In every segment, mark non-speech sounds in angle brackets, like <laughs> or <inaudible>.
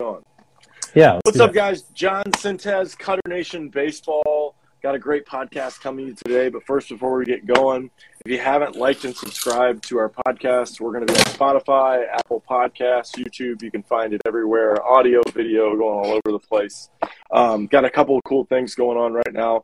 going. Yeah. What's up, guys? John Sintez, Cutter Nation Baseball. Got a great podcast coming today. But first, before we get going, if you haven't liked and subscribed to our podcast, we're going to be on Spotify, Apple Podcasts, YouTube. You can find it everywhere. Audio, video, going all over the place. Um, got a couple of cool things going on right now.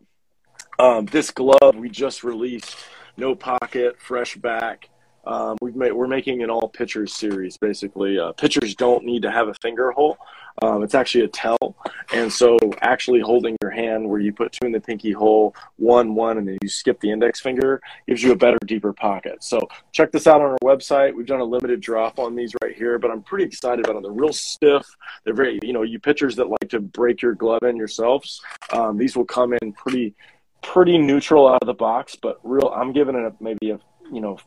Um, this glove we just released, no pocket, fresh back. Um, we've made, we're making an all pitchers series. Basically, uh, pitchers don't need to have a finger hole. Um, it's actually a tell, and so actually holding your hand where you put two in the pinky hole, one, one, and then you skip the index finger gives you a better, deeper pocket. So check this out on our website. We've done a limited drop on these right here, but I'm pretty excited about them. They're real stiff. They're very, you know, you pitchers that like to break your glove in yourselves. Um, these will come in pretty, pretty neutral out of the box, but real. I'm giving it a, maybe a, you know,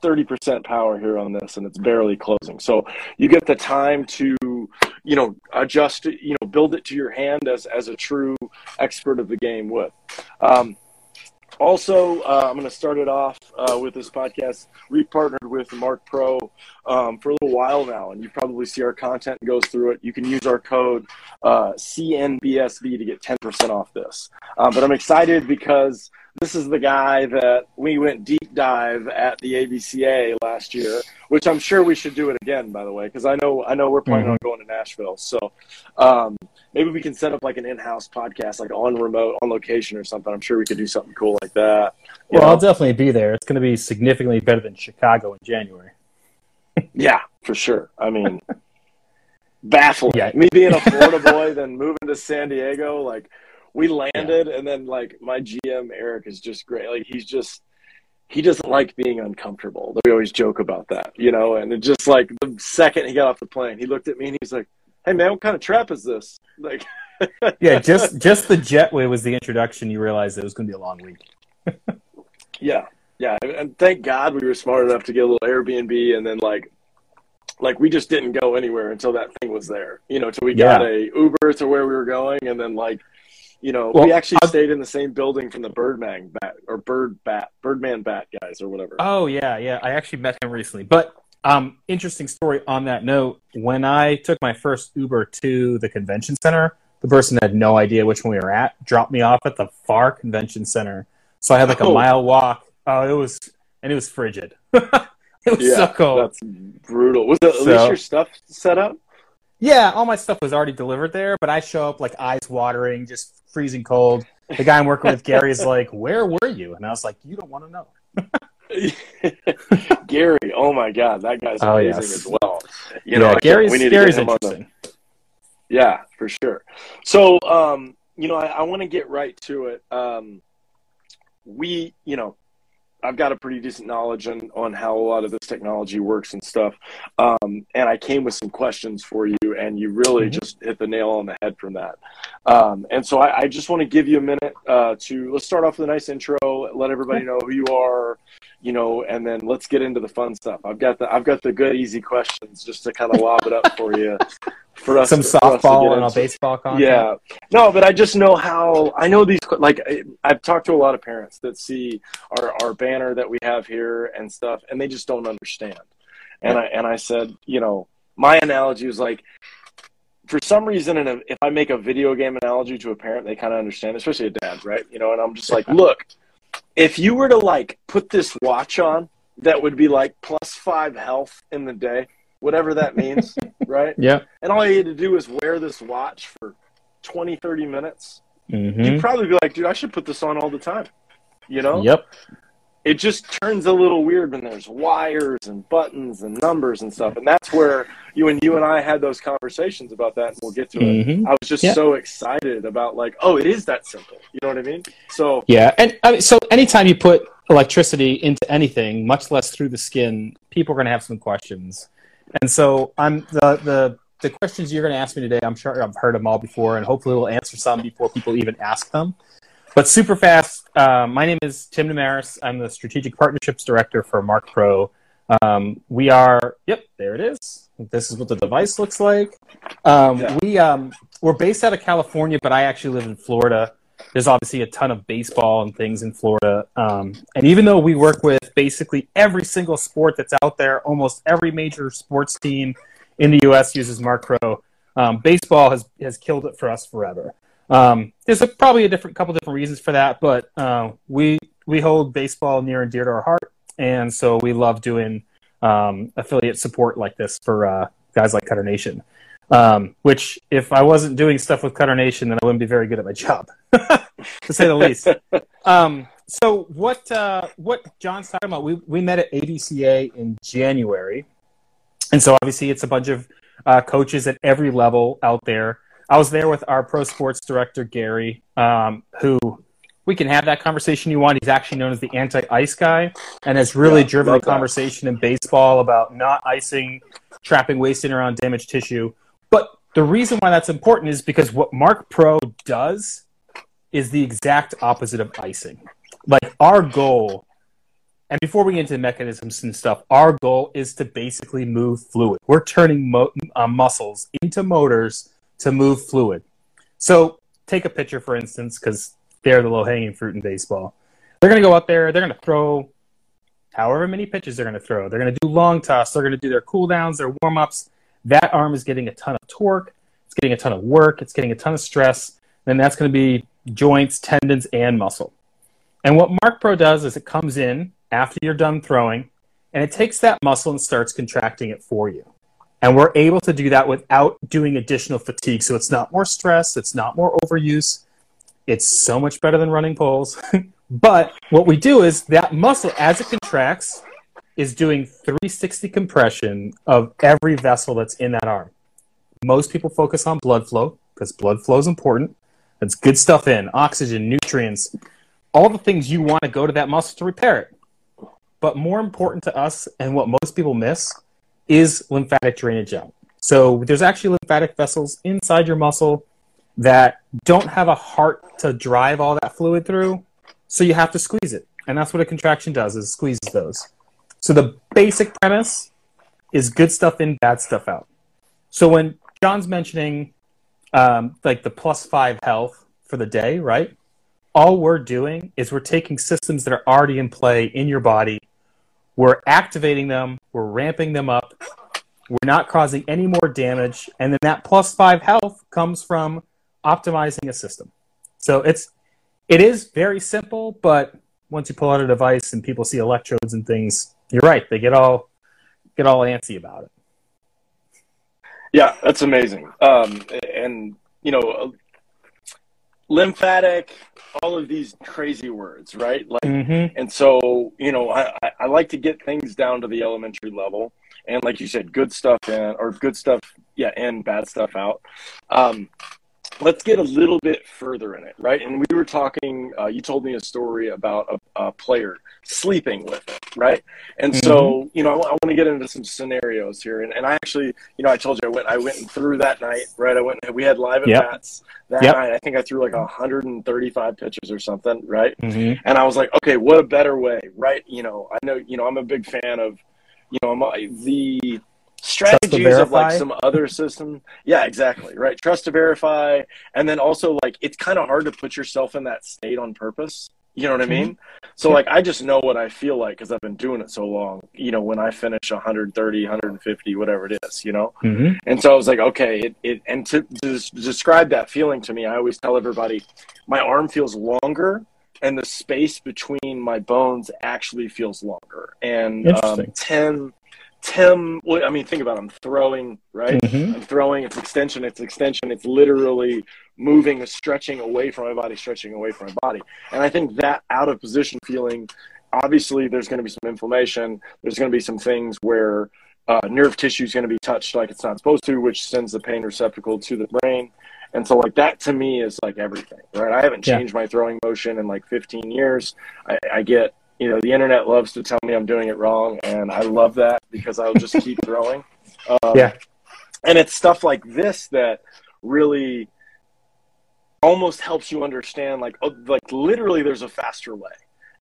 30% power here on this and it's barely closing. So you get the time to, you know, adjust you know, build it to your hand as, as a true expert of the game would. Um, also, uh, I'm going to start it off uh, with this podcast. We partnered with Marc Pro um, for a little while now, and you probably see our content goes through it. You can use our code uh, CNBSV to get 10% off this. Um, but I'm excited because this is the guy that we went deep dive at the ABCA last year, which I'm sure we should do it again, by the way, because I know I know we're planning mm-hmm. on going to Nashville. So um, maybe we can set up like an in-house podcast, like on remote, on location or something. I'm sure we could do something cool like that. Well, know? I'll definitely be there. It's going to be significantly better than Chicago in January. yeah, for sure. I mean, <laughs> baffling. Yeah. Me being a Florida boy, then moving to San Diego, like we landed yeah. and then like my GM Eric is just great. Like he's just he doesn't like being uncomfortable. We always joke about that, you know, and it just like the second he got off the plane, he looked at me and he's like, Hey man, what kind of trap is this? Like <laughs> Yeah, just just the jetway was the introduction you realized it was gonna be a long week. <laughs> yeah. Yeah. And thank God we were smart enough to get a little Airbnb and then like like we just didn't go anywhere until that thing was there. You know, till we got a Uber to where we were going and then like you know, well, we actually I've, stayed in the same building from the Birdman bat or Bird Bat Birdman Bat guys or whatever. Oh yeah, yeah. I actually met him recently. But um, interesting story on that note. When I took my first Uber to the convention center, the person had no idea which one we were at. Dropped me off at the far convention center, so I had like a oh. mile walk. Oh, it was and it was frigid. <laughs> it was yeah, so cold. That's brutal. Was at so, least your stuff set up? Yeah, all my stuff was already delivered there, but I show up like eyes watering, just freezing cold. The guy I'm working with, Gary, is like, "Where were you?" And I was like, "You don't want to know." <laughs> Gary, oh my god, that guy's oh, amazing yes. as well. You know, Gary's, we need Gary's to get him interesting. On the... Yeah, for sure. So, um, you know, I, I want to get right to it. Um, we, you know, I've got a pretty decent knowledge on, on how a lot of this technology works and stuff. Um, and I came with some questions for you, and you really mm-hmm. just hit the nail on the head from that. Um, and so I, I just want to give you a minute uh, to let's start off with a nice intro, let everybody know who you are, you know, and then let's get into the fun stuff. I've got the I've got the good easy questions just to kind of lob it up for you. For us, some to, softball and a baseball content. Yeah, no, but I just know how I know these. Like I've talked to a lot of parents that see our our banner that we have here and stuff, and they just don't understand. And I and I said, you know, my analogy was like, for some reason, and if I make a video game analogy to a parent, they kind of understand, especially a dad, right? You know, and I'm just like, look, if you were to like put this watch on that would be like plus five health in the day, whatever that means, right? Yeah. And all you had to do is wear this watch for 20, 30 minutes. Mm-hmm. You'd probably be like, dude, I should put this on all the time. You know? Yep it just turns a little weird when there's wires and buttons and numbers and stuff. And that's where you and you and I had those conversations about that, and we'll get to mm-hmm. it. I was just yeah. so excited about like, oh, it is that simple. You know what I mean? So yeah, and I mean, so anytime you put electricity into anything, much less through the skin, people are going to have some questions. And so I'm the the the questions you're going to ask me today. I'm sure I've heard them all before, and hopefully we'll answer some before people even ask them. But super fast, uh, my name is Tim Damaris. I'm the Strategic Partnerships Director for Marc Pro. Um, we are, yep, there it is. This is what the device looks like. Um, yeah. We, um, we're based out of California, but I actually live in Florida. There's obviously a ton of baseball and things in Florida. Um, and even though we work with basically every single sport that's out there, almost every major sports team in the U.S. uses Marc Pro. Um, baseball has has killed it for us forever. Um, there's a, probably a different couple different reasons for that, but uh, we we hold baseball near and dear to our heart, and so we love doing um, affiliate support like this for uh, guys like Cutter Nation. Um, which, if I wasn't doing stuff with Cutter Nation, then I wouldn't be very good at my job, <laughs> to say the least. Um, so, what uh, what John's talking about? We we met at ABCA in January, and so obviously it's a bunch of uh, coaches at every level out there. I was there with our pro sports director Gary, um, who we can have that conversation you want. He's actually known as the anti-ice guy, and has really Yeah, driven the that. conversation in baseball about not icing, trapping waste in around damaged tissue. But the reason why that's important is because what Marc Pro does is the exact opposite of icing. Like our goal, and before we get into the mechanisms and stuff, our goal is to basically move fluid. We're turning mo- uh, muscles into motors to move fluid. So take a pitcher, for instance, because they're the low hanging fruit in baseball. They're going to go out there, they're going to throw however many pitches they're going to throw. They're going to do long toss, they're going to do their cool downs, their warm ups. That arm is getting a ton of torque, it's getting a ton of work, it's getting a ton of stress, and that's going to be joints, tendons, and muscle. And what Marc Pro does is it comes in after you're done throwing and it takes that muscle and starts contracting it for you. And we're able to do that without doing additional fatigue. So it's not more stress, it's not more overuse. It's so much better than running poles. <laughs> but what we do is that muscle, as it contracts, is doing 360 compression of every vessel that's in that arm. Most people focus on blood flow because blood flow is important. That's good stuff in oxygen, nutrients, all the things you want to go to that muscle to repair it. But more important to us, and what most people miss, is lymphatic drainage out. So there's actually lymphatic vessels inside your muscle that don't have a heart to drive all that fluid through, so you have to squeeze it. And that's what a contraction does, is squeezes those. So the basic premise is good stuff in, bad stuff out. So when John's mentioning um, like the plus five health for the day, right? All we're doing is we're taking systems that are already in play in your body, we're activating them, we're ramping them up, we're not causing any more damage, and then that plus five health comes from optimizing a system. So it's it is very simple, but once you pull out a device and people see electrodes and things, you're right, they get all get all antsy about it. Yeah, that's amazing. Um, and you know, lymphatic, all of these crazy words, right? Like, Mm-hmm. and so you know, I, I- I like to get things down to the elementary level, and like you said, good stuff in or good stuff, yeah, and bad stuff out. Um, let's get a little bit further in it, right? And we were talking. Uh, you told me a story about a, a player sleeping with it, right? And so, you know, I, want to get into some scenarios here. And, and I actually, you know, I told you I went, I went threw that night, right? I went, we had live at Yep. bats that Yep. night. I think I threw like 135 pitches or something, right? Mm-hmm. And I was like, okay, what a better way, right? You know, I know, you know, I'm a big fan of, you know, I'm, the strategies of like some other system. Yeah, exactly. Right. Trust to verify. And then also like, it's kind of hard to put yourself in that state on purpose. You know what I mean? So like, I just know what I feel like because I've been doing it so long, you know, when I finish 130, 150, whatever it is, you know? Mm-hmm. And so I was like, okay, it, it and to, to describe that feeling to me, I always tell everybody my arm feels longer and the space between my bones actually feels longer. And um, Interesting. Tim, I mean, think about it. I'm throwing, right? Mm-hmm. I'm throwing, it's extension, it's extension, it's literally moving, stretching away from my body, stretching away from my body. And I think that out of position feeling, obviously, there's going to be some inflammation. There's going to be some things where uh, nerve tissue is going to be touched like it's not supposed to, which sends the pain receptacle to the brain. And so, like, that to me is like everything, right? I haven't Yeah. changed my throwing motion in like 15 years. I, I get, you know, the internet loves to tell me I'm doing it wrong, and I love that because I'll just keep <laughs> throwing. Um, Yeah. And it's stuff like this that really almost helps you understand, like, oh, like literally, there's a faster way.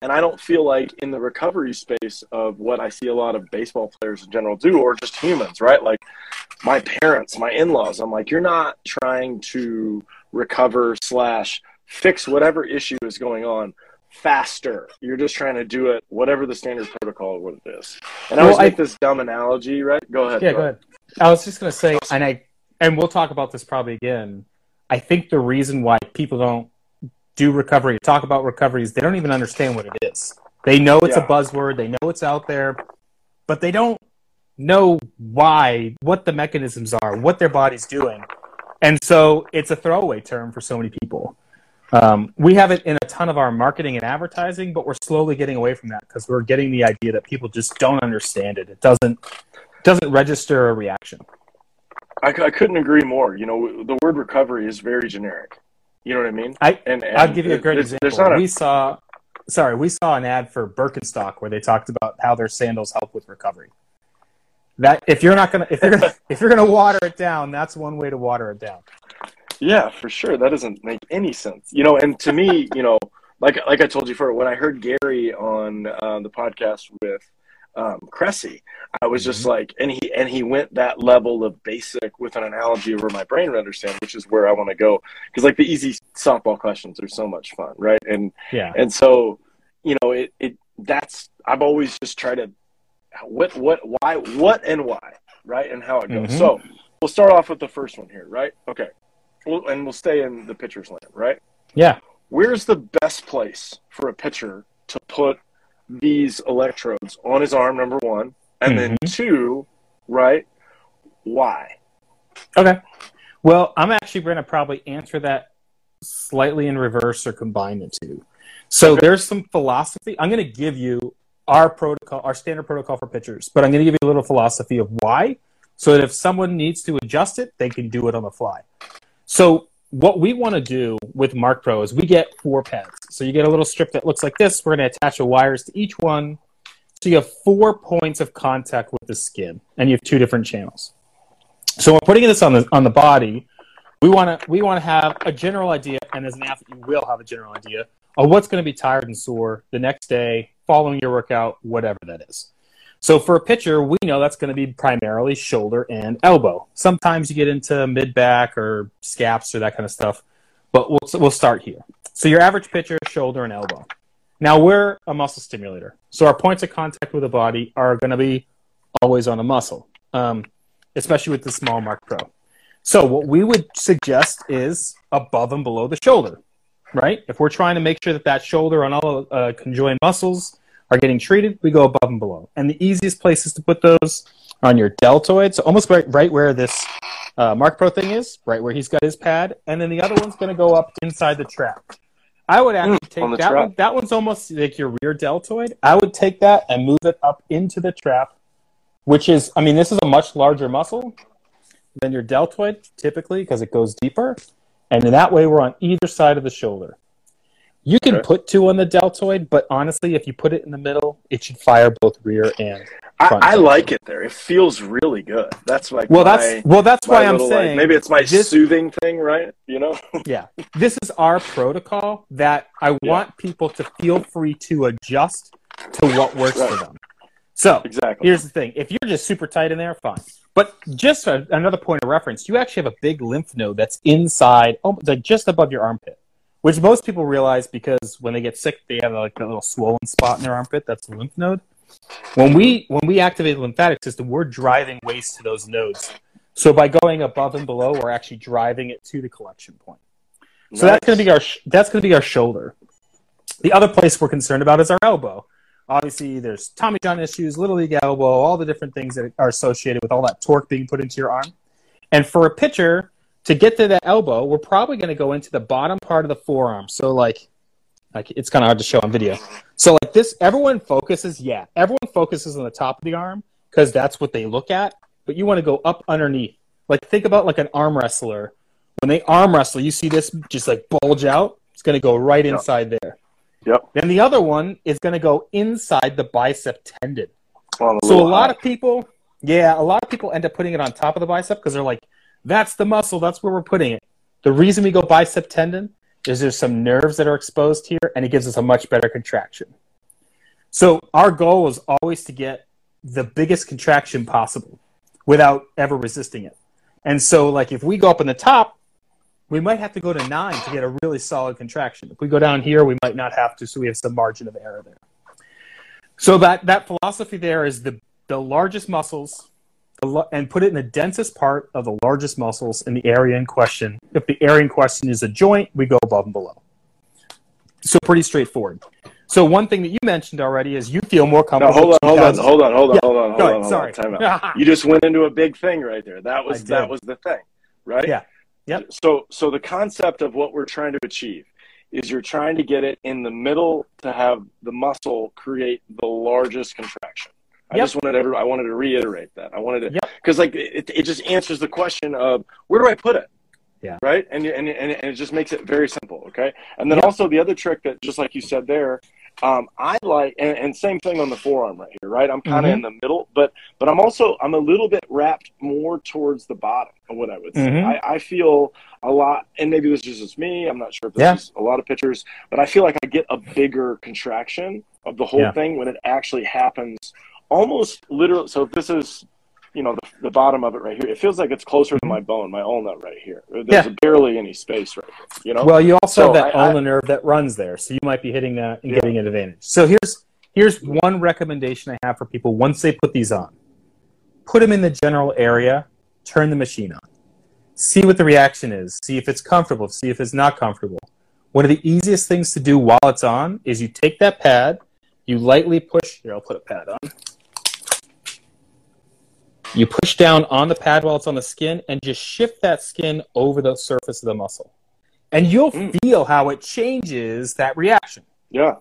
And I don't feel like in the recovery space of what I see a lot of baseball players in general do, or just humans, right? Like my parents, my in-laws, I'm like, you're not trying to recover slash fix whatever issue is going on faster. You're just trying to do it, whatever the standard protocol of what it is. And I Well, always I- make this dumb analogy, right? Go ahead. Yeah, go ahead. I was just gonna say, and I and we'll talk about this probably again. I think the reason why people don't do recovery, talk about recovery, is they don't even understand what it is. They know it's Yeah. a buzzword, they know it's out there, but they don't know why, what the mechanisms are, what their body's doing. And so it's a throwaway term for so many people. Um, we have it in a ton of our marketing and advertising, but we're slowly getting away from that because we're getting the idea that people just don't understand it. It doesn't doesn't register a reaction. I, I couldn't agree more. You know, the word recovery is very generic. You know what I mean? I And, and I'll give you a great there's, example. There's a, we saw, sorry, we saw an ad for Birkenstock where they talked about how their sandals help with recovery. That if you're not gonna if you're gonna <laughs> if you're gonna water it down, that's one way to water it down. Yeah, for sure. That doesn't make any sense. You know, and to me, you know, like like I told you for when I heard Gary on uh, the podcast with um, Cressey, I was just Mm-hmm. like, and he and he went that level of basic with an analogy where my brain would understand, which is where I want to go. Because like the easy softball questions are so much fun, right? And Yeah. and so, you know, it it that's I've always just tried to what what why what and why, right? And how it goes. Mhm. So we'll start off with the first one here, right? Okay. Well, and we'll stay in the pitcher's land, right? Yeah. Where's the best place for a pitcher to put these electrodes on his arm? Number one, and then Mm-hmm. two, right? Why? Okay. Well, I'm actually going to probably answer that slightly in reverse or combine the two. So Okay. there's some philosophy. I'm going to give you our protocol, our standard protocol for pitchers, but I'm going to give you a little philosophy of why, so that if someone needs to adjust it, they can do it on the fly. So what we want to do with Marc Pro is we get four pads. So you get a little strip that looks like this. We're going to attach the wires to each one. So you have four points of contact with the skin, and you have two different channels. So we're putting this on the on the body. We want to we want to have a general idea, and as an athlete, you will have a general idea of what's going to be tired and sore the next day, following your workout, whatever that is. So for a pitcher, we know that's going to be primarily shoulder and elbow. Sometimes you get into mid back or scaps or that kind of stuff, but we'll we'll start here. So your average pitcher, shoulder and elbow. Now we're a muscle stimulator, so our points of contact with the body are going to be always on a muscle, um, especially with the small Marc Pro. So what we would suggest is above and below the shoulder, right? If we're trying to make sure that that shoulder and all uh, conjoined muscles are getting treated, we go above and below. And the easiest places to put those are on your deltoid, so almost right, right where this uh, Marc Pro thing is, right where he's got his pad, and then the other one's going to go up inside the trap. I would actually Mm, on take that one. That one's almost like your rear deltoid. I would take that and move it up into the trap, which is, I mean, this is a much larger muscle than your deltoid typically because it goes deeper. And in that way, we're on either side of the shoulder. You can Okay. put two on the deltoid, but honestly, if you put it in the middle, it should fire both rear and I, front I side. like it there. It feels really good. That's like well. my, That's well. That's why I'm little, like, saying maybe it's my this- soothing thing, right? You know? <laughs> yeah this is our protocol that i want people to feel free to adjust to what works for them so exactly. here's the thing if you're just super tight in there fine but just a, another point of reference you actually have a big lymph node that's inside oh, like just above your armpit which most people realize because when they get sick they have like a little swollen spot in their armpit that's a lymph node when we when we activate the lymphatic system we're driving waste to those nodes so by going above and below we're actually driving it to the collection point so that's going to be our sh- that's going to be our shoulder. The other place we're concerned about is our elbow. Obviously, there's Tommy John issues, little league elbow, all the different things that are associated with all that torque being put into your arm. And for a pitcher to get to that elbow, we're probably going to go into the bottom part of the forearm. So like, like it's kind of hard to show on video. So like this, everyone focuses. Yeah, everyone focuses on the top of the arm because that's what they look at. But you want to go up underneath. Like think about like an arm wrestler when they arm wrestle, you see this just like bulge out. It's going to go right Yep. inside there. Yep. Then the other one is going to go inside the bicep tendon. So a lot eye. of people, yeah, a lot of people end up putting it on top of the bicep because they're like, that's the muscle. That's where we're putting it. The reason we go bicep tendon is there's some nerves that are exposed here, and it gives us a much better contraction. So our goal is always to get the biggest contraction possible without ever resisting it. And so, like, if we go up in the top, we might have to go to nine to get a really solid contraction. If we go down here, we might not have to, so we have some margin of error there. So that that philosophy there is the the largest muscles and put it in the densest part of the largest muscles in the area in question. If the area in question is a joint, we go above and below. So pretty straightforward. So one thing that you mentioned already is you feel more comfortable. No, hold on, hold on, hold on, hold on, Yeah, hold on, hold on, hold sorry. Time out. <laughs> You just went into a big thing right there. That was that was the thing, right? Yeah. Yep. So so the concept of what we're trying to achieve is you're trying to get it in the middle to have the muscle create the largest contraction. I Yep. just wanted every, I wanted to reiterate that. I wanted to Yep. because like it, it just answers the question of where do I put it? Yeah. Right. And, and and and it just makes it very simple. Okay. And then Yep. also the other trick that just like you said there, um, I like and, and same thing on the forearm right here. Right. I'm kind of Mhm. in the middle, but but I'm also I'm a little bit wrapped more towards the bottom of what I would say. Mhm. I, I feel a lot, and maybe this is just me. I'm not sure if this Yeah. is a lot of pitchers, but I feel like I get a bigger contraction of the whole Yeah. thing when it actually happens, almost literally. So this is, you know, the, the bottom of it right here, it feels like it's closer to my bone, my ulna right here. There's. Yeah. barely any space right here. You know. Well, you also So have that I- I- ulnar nerve that runs there, so you might be hitting that and Yeah. getting an advantage. So here's here's one recommendation I have for people once they put these on. Put them in the general area, turn the machine on. See what the reaction is. See if it's comfortable, see if it's not comfortable. One of the easiest things to do while it's on is you take that pad, you lightly push, here I'll put a pad on. You push down on the pad while it's on the skin and just shift that skin over the surface of the muscle. And you'll Mm. feel how it changes that reaction. yeah.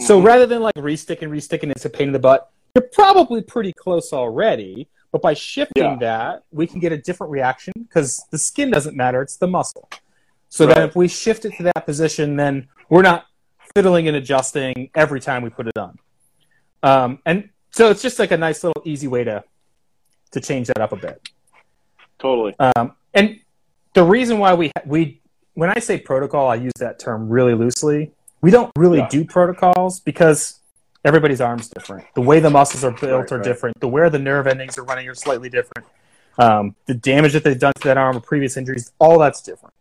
So Mhm. rather than like restick and restick and it's a pain in the butt, you're probably pretty close already. But by shifting Yeah. that, we can get a different reaction because the skin doesn't matter, it's the muscle. So then Right. if we shift it to that position, then we're not fiddling and adjusting every time we put it on. Um, and so it's just like a nice little easy way to to change that up a bit. totally. Um, and the reason why we we when I say protocol, I use that term really loosely. We don't really Yeah. do protocols because everybody's arms different. The way the muscles are built Right, are right. different. The where the nerve endings are running are slightly different. Um, the damage that they've done to that arm or previous injuries, all that's different.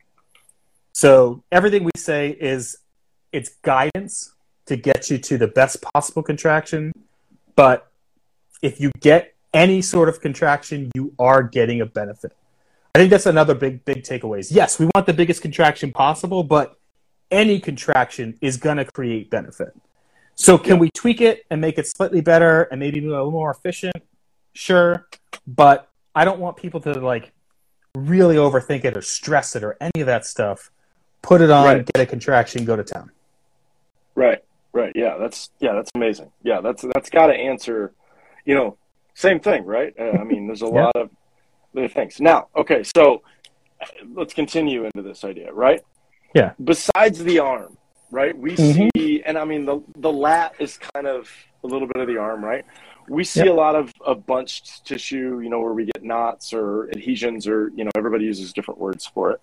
So everything we say is it's guidance to get you to the best possible contraction. But if you get any sort of contraction, you are getting a benefit. I think that's another big, big takeaways. Yes, we want the biggest contraction possible, but any contraction is going to create benefit. So, can we tweak it and make it slightly better and maybe a little more efficient? Sure, but I don't want people to like really overthink it or stress it or any of that stuff. Put it on, Right. get a contraction, go to town. Right, right. Yeah, that's yeah, that's amazing. Yeah, that's that's got to answer. You know, same thing, right? Uh, I mean, there's a <laughs> Yeah. lot of other things. Now, okay, so uh, let's continue into this idea, right? Yeah. Besides the arm, right? We Mhm. see, and I mean, the the lat is kind of a little bit of the arm, right? We see Yep. a lot of, of bunched tissue, you know, where we get knots or adhesions, or you know, everybody uses different words for it,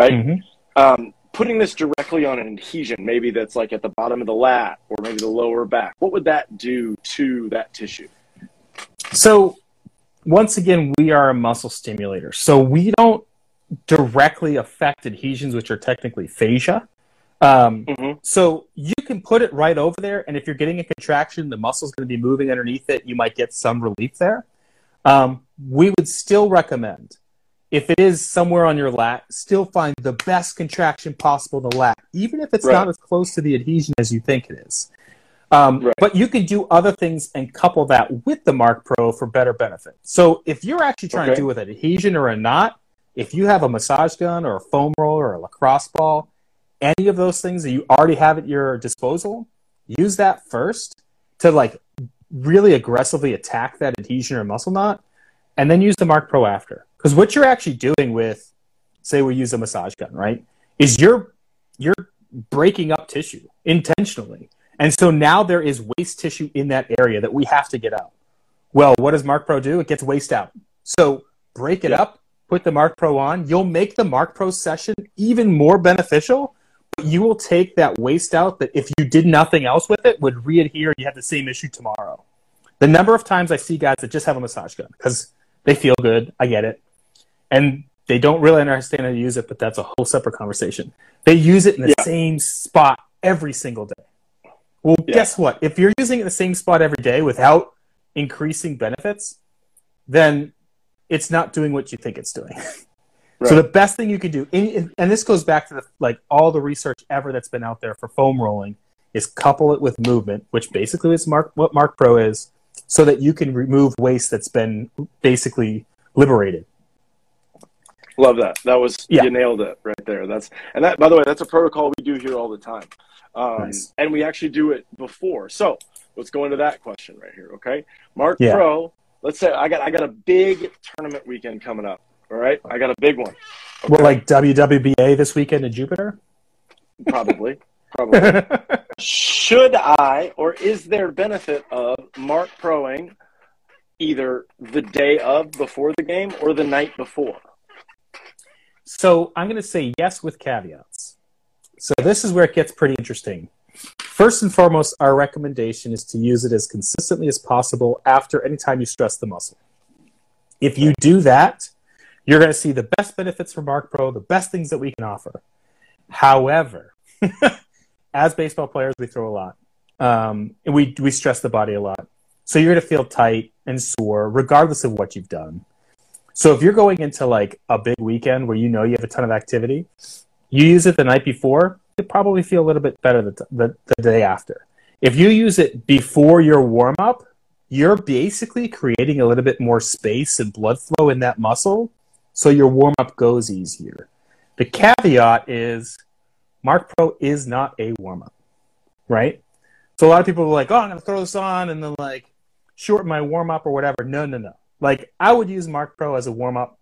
right? Mhm. um, putting this directly on an adhesion, maybe that's like at the bottom of the lat or maybe the lower back, what would that do to that tissue? So, once again, we are a muscle stimulator. So, we don't directly affect adhesions, which are technically fascia. Um, Mm-hmm. so, you can put it right over there, and if you're getting a contraction, the muscle's going to be moving underneath it. You might get some relief there. Um, we would still recommend, if it is somewhere on your lat, still find the best contraction possible in the lat, even if it's Right. not as close to the adhesion as you think it is. Um, Right. But you can do other things and couple that with the Marc Pro for better benefit. So if you're actually trying Okay. to do with an adhesion or a knot, if you have a massage gun or a foam roller or a lacrosse ball, any of those things that you already have at your disposal, use that first to like really aggressively attack that adhesion or muscle knot, and then use the Marc Pro after. Because what you're actually doing with, say, we use a massage gun, right? Is you're you're breaking up tissue intentionally, and so now there is waste tissue in that area that we have to get out. Well, what does Marc Pro do? It gets waste out. So break it Yeah. up, put the Marc Pro on. You'll make the Marc Pro session even more beneficial. But you will take that waste out that if you did nothing else with it would readhere and you have the same issue tomorrow. The number of times I see guys that just have a massage gun because they feel good, I get it, and they don't really understand how to use it, but that's a whole separate conversation. They use it in the Yeah. same spot every single day. Well, Yeah. guess what? If you're using the same spot every day without increasing benefits, then it's not doing what you think it's doing. <laughs> Right. So the best thing you can do, and, and this goes back to the, like all the research ever that's been out there for foam rolling, is couple it with movement, which basically is Mark what Marc Pro is, so that you can remove waste that's been basically liberated. Love that. That was Yeah. you nailed it right there. That's and that by the way, that's a protocol we do here all the time. Um, Nice. and we actually do it before. So let's go into that question right here. Okay. Mark Yeah. Pro, let's say I got I got a big tournament weekend coming up. All right. I got a big one. What like WWBA this weekend in Jupiter? Probably. Probably. <laughs> Should I or is there benefit of Marc Proing either the day of before the game or the night before? So I'm going to say yes with caveats. So this is where it gets pretty interesting. First and foremost, our recommendation is to use it as consistently as possible after any time you stress the muscle. If you do that, you're going to see the best benefits from Marc Pro, the best things that we can offer. However, <laughs> as baseball players, we throw a lot. Um, and we, we stress the body a lot. So you're going to feel tight and sore regardless of what you've done. So if you're going into like a big weekend where you know you have a ton of activity, you use it the night before, you'll probably feel a little bit better the, the, the day after. If you use it before your warm up, you're basically creating a little bit more space and blood flow in that muscle, so your warm up goes easier. The caveat is Marc Pro is not a warm up, right? So a lot of people are like, oh, I'm going to throw this on and then like shorten my warm up or whatever. No, no, no. Like I would use Marc Pro as a warm up,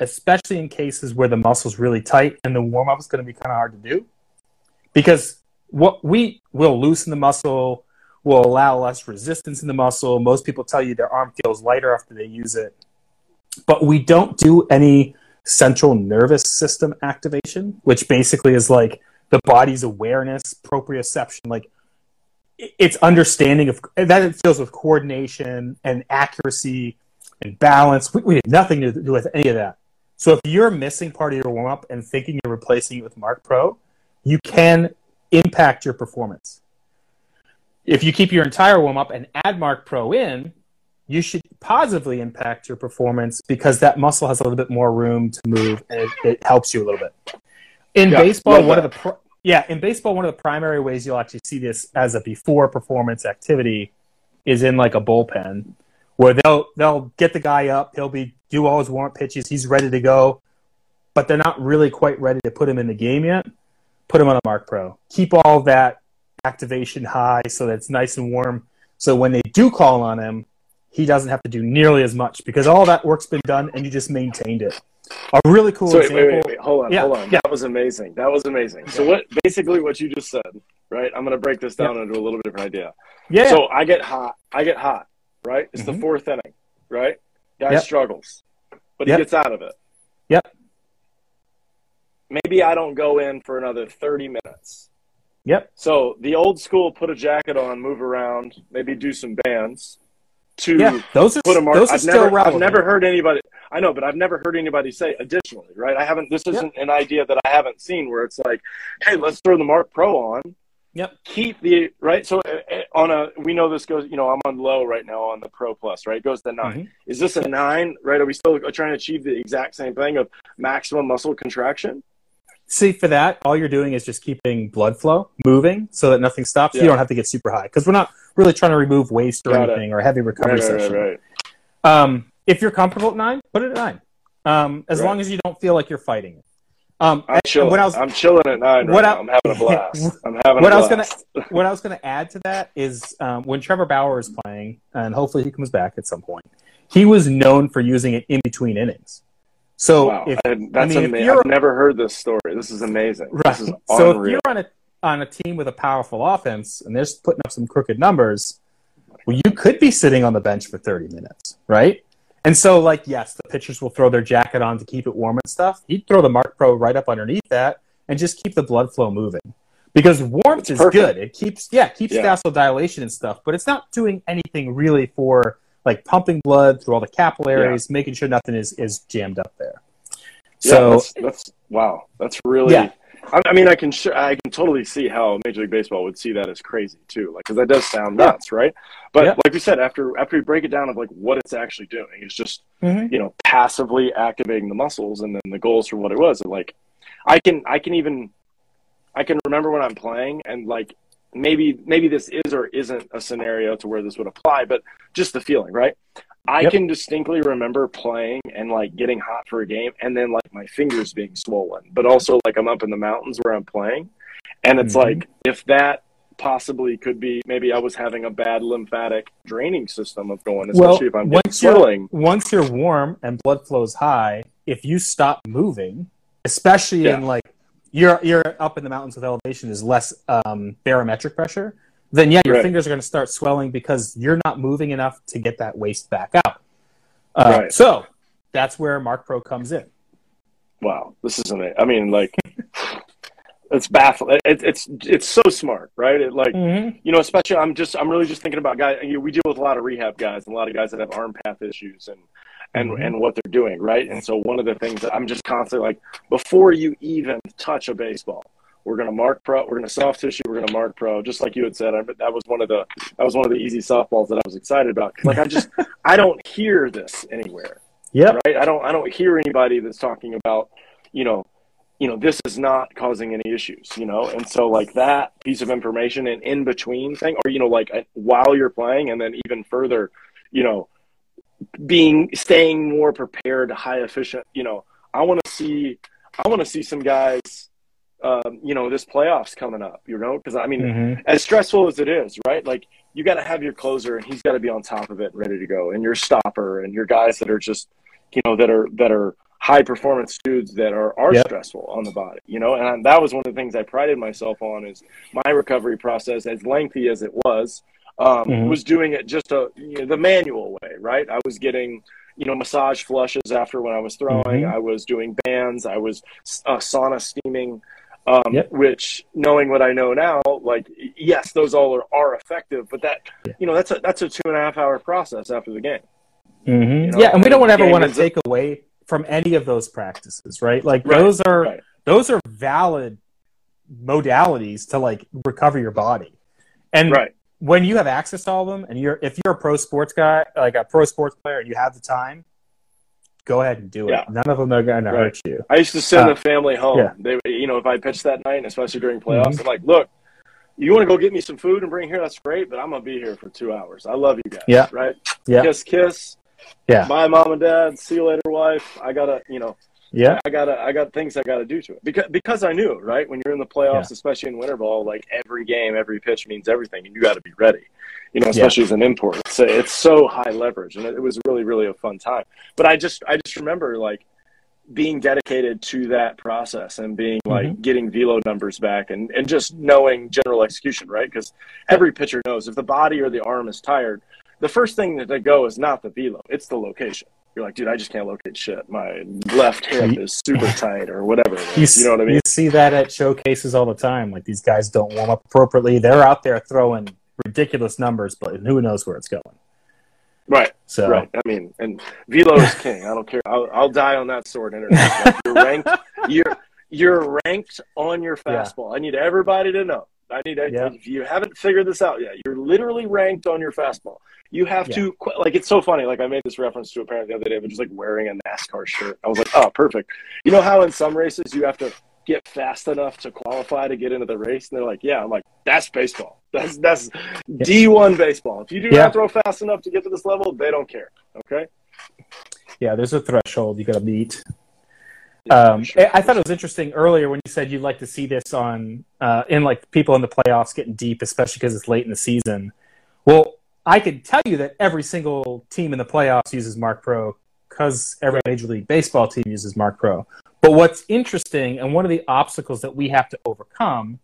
especially in cases where the muscle's really tight and the warm up is going to be kind of hard to do, because what we will loosen the muscle, will allow less resistance in the muscle. Most people tell you their arm feels lighter after they use it, but we don't do any central nervous system activation, which basically is like the body's awareness, proprioception, like it's understanding of that it deals with coordination and accuracy and balance. We, we had nothing to do with any of that. So if you're missing part of your warm up and thinking you're replacing it with Marc Pro, you can impact your performance. If you keep your entire warm up and add Marc Pro in, you should positively impact your performance because that muscle has a little bit more room to move and it, it helps you a little bit. In Yeah, baseball, one that. of the pr- yeah, in baseball, one of the primary ways you'll actually see this as a before performance activity is in like a bullpen where they'll they'll get the guy up, he'll be do all his warm pitches, he's ready to go, but they're not really quite ready to put him in the game yet. Put him on a Marc Pro. Keep all that activation high so that it's nice and warm. So when they do call on him, he doesn't have to do nearly as much because all that work's been done and you just maintained it. A really cool So wait, example. wait, wait, wait, hold on, Yeah, hold on. yeah. That was amazing. That was amazing. So what basically what you just said, right? I'm gonna break this down into a little bit different idea. Yeah. So I get hot. I get hot, right? It's the Mhm. fourth inning, right? Guy Yep. struggles. But Yep. he gets out of it. Yep. Maybe I don't go in for another 30 minutes. Yep. So the old school put a jacket on, move around, maybe do some bands to yeah, those are put a mark. those are I've still never, I've never heard anybody. I know, but I've never heard anybody say additionally, right? I haven't. This isn't an idea that I haven't seen where it's like, hey, let's throw the Marc Pro on. Yep. Keep the right. So uh, uh, on a, we know this goes. You know, I'm on low right now on the Pro Plus. Right, it goes to 9 Mhm. Is this a nine? Right? Are we still trying to achieve the exact same thing of maximum muscle contraction? See, for that, all you're doing is just keeping blood flow moving so that nothing stops. Yeah. You don't have to get super high because we're not really trying to remove waste or Got it. anything or heavy recovery Right, right, right, session. right. Um, if you're comfortable at nine, put it at nine. Um, as long as you don't feel like you're fighting it. Um, I'm chilling. I was, I'm chilling at nine. Right. I- I'm having a <laughs> blast. I'm having what a I was blast. gonna what I was going <laughs> to add to that is um, when Trevor Bauer is playing, and hopefully he comes back at some point. He was known for using it in between innings. So wow, if I- that's mean, if amazing. I've never heard this story. This is amazing. Right. This is So if you're on a on a team with a powerful offense and they're just putting up some crooked numbers, well, you could be sitting on the bench for 30 minutes, right? And so, like, yes, the pitchers will throw their jacket on to keep it warm and stuff. He'd throw the Marc Pro right up underneath that and just keep the blood flow moving. Because warmth It's is perfect. good. It keeps yeah, keeps Yeah. vasodilation and stuff, but it's not doing anything really for like pumping blood through all the capillaries, making sure nothing is is jammed up there. Yeah, So that's, that's wow. That's really Yeah. I, I mean, I can sh- I can totally see how Major League Baseball would see that as crazy too, like because that does sound nuts, right? But Yeah. like we said, after after we break it down of like what it's actually doing, it's just Mhm. you know passively activating the muscles, and then the goals for what it was. And like, I can I can even I can remember when I'm playing and like maybe maybe this is or isn't a scenario to where this would apply, but just the feeling, right? I Yep. can distinctly remember playing and like getting hot for a game and then like my fingers being swollen, but also like I'm up in the mountains where I'm playing. And it's Mhm. like if that possibly could be maybe I was having a bad lymphatic draining system of going, Well, especially if I'm getting once you're swelling. once you're warm and blood flow's high, if you stop moving, especially in like you're you're up in the mountains with elevation is less um, barometric pressure, then yeah, your Right. fingers are going to start swelling because you're not moving enough to get that waste back out. Uh, Right. So that's where Marc Pro comes in. Wow, this is amazing. I mean, like <laughs> it's baffling. It, it's it's so smart, right? It like you know, especially I'm just I'm really just thinking about guys. You know, we deal with a lot of rehab guys and a lot of guys that have arm path issues and and Mhm. and what they're doing, right? And so one of the things that I'm just constantly like, before you even touch a baseball, we're gonna marc pro, we're gonna soft tissue, we're gonna marc pro, just like you had said. I, that was one of the that was one of the easy softballs that I was excited about. Like I just <laughs> I don't hear this anywhere Yep. right? I don't I don't hear anybody that's talking about, you know, you know, this is not causing any issues, you know, and so like that piece of information and in between thing, or you know, like while you're playing, and then even further, you know, being staying more prepared, high efficient, you know, I want to see, I want to see some guys, um, you know, this playoffs coming up, you know, because I mean, Mhm. as stressful as it is, right? Like you got to have your closer, and he's got to be on top of it, and ready to go, and your stopper, and your guys that are just, you know, that are that are high performance dudes that are are Yep. stressful on the body, you know. And that was one of the things I prided myself on is my recovery process, as lengthy as it was, um, Mhm. was doing it just a you know, the manual way, right? I was getting. You know, massage flushes after when I was throwing. Mhm. I was doing bands. I was uh, sauna steaming um, Yep. which knowing what I know now, like yes, those all are, are effective, but that Yeah. you know that's a that's a two and a half hour process after the game. Mhm. You know, yeah, and we don't ever want to take away from any of those practices, right? Like Right, those are right. those are valid modalities to like recover your body. And Right, when you have access to all of them, and you're if you're a pro sports guy, like a pro sports player, and you have the time, go ahead and do it. Yeah. None of them are going to Right. hurt you. I used to send Uh, the family home. yeah. They, you know, if I pitched that night, and especially during playoffs, Mhm. I'm like, look, you want to go get me some food and bring here? That's great, but I'm gonna be here for two hours. I love you guys. Yeah. Right. Yeah. Kiss, kiss. Yeah. Bye, mom and dad. See you later, wife. I gotta, you know, Yeah, I gotta, I got things I gotta do to it because because I knew right when you're in the playoffs, especially in winter ball, like every game, every pitch means everything, and you got to be ready. You know, especially as an import, it's uh, it's so high leverage, and it, it was really really a fun time. But I just I just remember like being dedicated to that process and being like mm-hmm. getting velo numbers back and and just knowing general execution, right? Because every pitcher knows if the body or the arm is tired, the first thing that they go is not the velo, it's the location. You're like, dude, I just can't locate shit. My left hip is super <laughs> tight or whatever. you. You know what I mean? You see that at showcases all the time. Like these guys don't warm up appropriately. They're out there throwing ridiculous numbers, but who knows where it's going. Right, So right. I mean, and velo is king. I don't care. I'll, I'll die on that sword. Internet. Like, you're ranked. <laughs> You're you're ranked on your Yeah. fastball. I need everybody to know. I need Yeah. if you haven't figured this out yet, you're literally ranked on your fastball. You have Yeah. to qu- like it's so funny. Like I made this reference to a parent the other day, but just like wearing a NASCAR shirt. I was like, oh, perfect. You know how in some races you have to get fast enough to qualify to get into the race, and they're like, yeah. I'm like, that's baseball. That's that's D1 baseball. If you do Yeah. not throw fast enough to get to this level, they don't care. Okay. yeah, there's a threshold you got to meet. Yeah, Um, sure. I I thought it was interesting earlier when you said you'd like to see this on uh, in like people in the playoffs getting deep, especially because it's late in the season. Well, I can tell you that every single team in the playoffs uses Marc Pro because every Major League Baseball team uses Marc Pro. But what's interesting and one of the obstacles that we have to overcome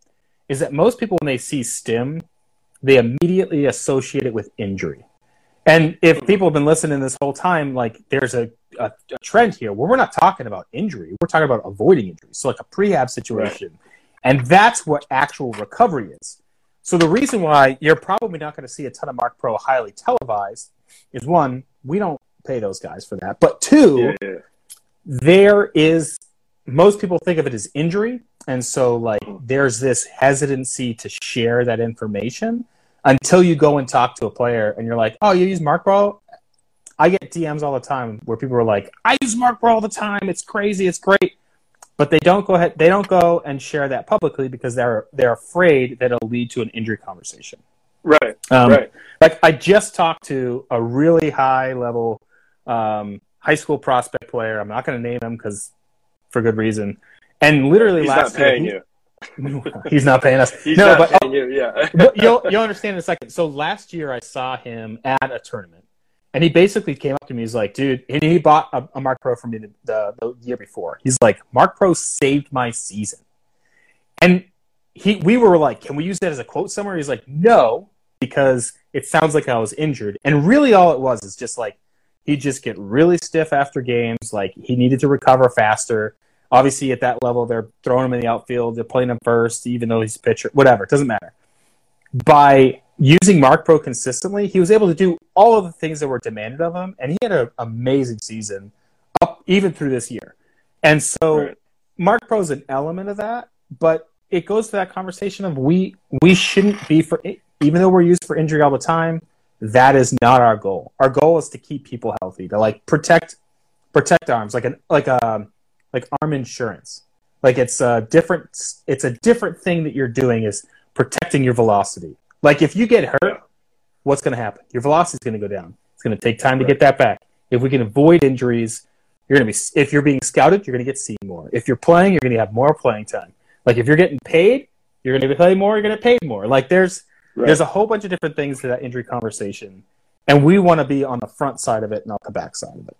is that most people, when they see STIM, they immediately associate it with injury. And if people have been listening this whole time, like there's a, a, a trend here where we're not talking about injury, we're talking about avoiding injury. So, like a prehab situation. And that's what actual recovery is. So, the reason why you're probably not going to see a ton of Marc Pro highly televised is one, we don't pay those guys for that. But two, Yeah, yeah. there is most people think of it as injury, and so like there's this hesitancy to share that information until you go and talk to a player and you're like, "Oh, you use Marc Pro?" I get DMs all the time where people are like, "I use Marc Pro all the time. It's crazy. It's great." But they don't go ahead. They don't go and share that publicly because they're they're afraid that it'll lead to an injury conversation. Right. Um, right. Like I just talked to a really high level um, high school prospect player. I'm not going to name him because for good reason. And literally He's last year, he- <laughs> he's not paying us. <laughs> He's no, not but, paying you. Yeah. <laughs> but you'll you'll understand in a second. So last year I saw him at a tournament, and he basically came up to me. He's like, "Dude," and he bought a, a Marc Pro from me the, the, the year before. He's like, "Marc Pro saved my season," and he we were like, "Can we use that as a quote somewhere?" He's like, "No," because it sounds like I was injured, and really all it was is just like he'd just get really stiff after games. Like he needed to recover faster. Obviously, at that level, they're throwing him in the outfield. They're playing him first, even though he's a pitcher. Whatever, it doesn't matter. By using Marc Pro consistently, he was able to do all of the things that were demanded of him, and he had an amazing season up even through this year. And so, Right. Marc Pro is an element of that, but it goes to that conversation of we we shouldn't be for even though we're used for injury all the time. That is not our goal. Our goal is to keep people healthy, to like protect protect arms, like an like a like arm insurance. Like it's a different it's a different thing that you're doing is protecting your velocity. Like if you get hurt, what's going to happen? Your velocity is going to go down. It's going to take time to get that back. If we can avoid injuries, you're going to be if you're being scouted, you're going to get seen more. If you're playing, you're going to have more playing time. Like if you're getting paid, you're going to play more, you're going to pay more. Like there's Right. there's a whole bunch of different things to that injury conversation. And we want to be on the front side of it, not the back side of it.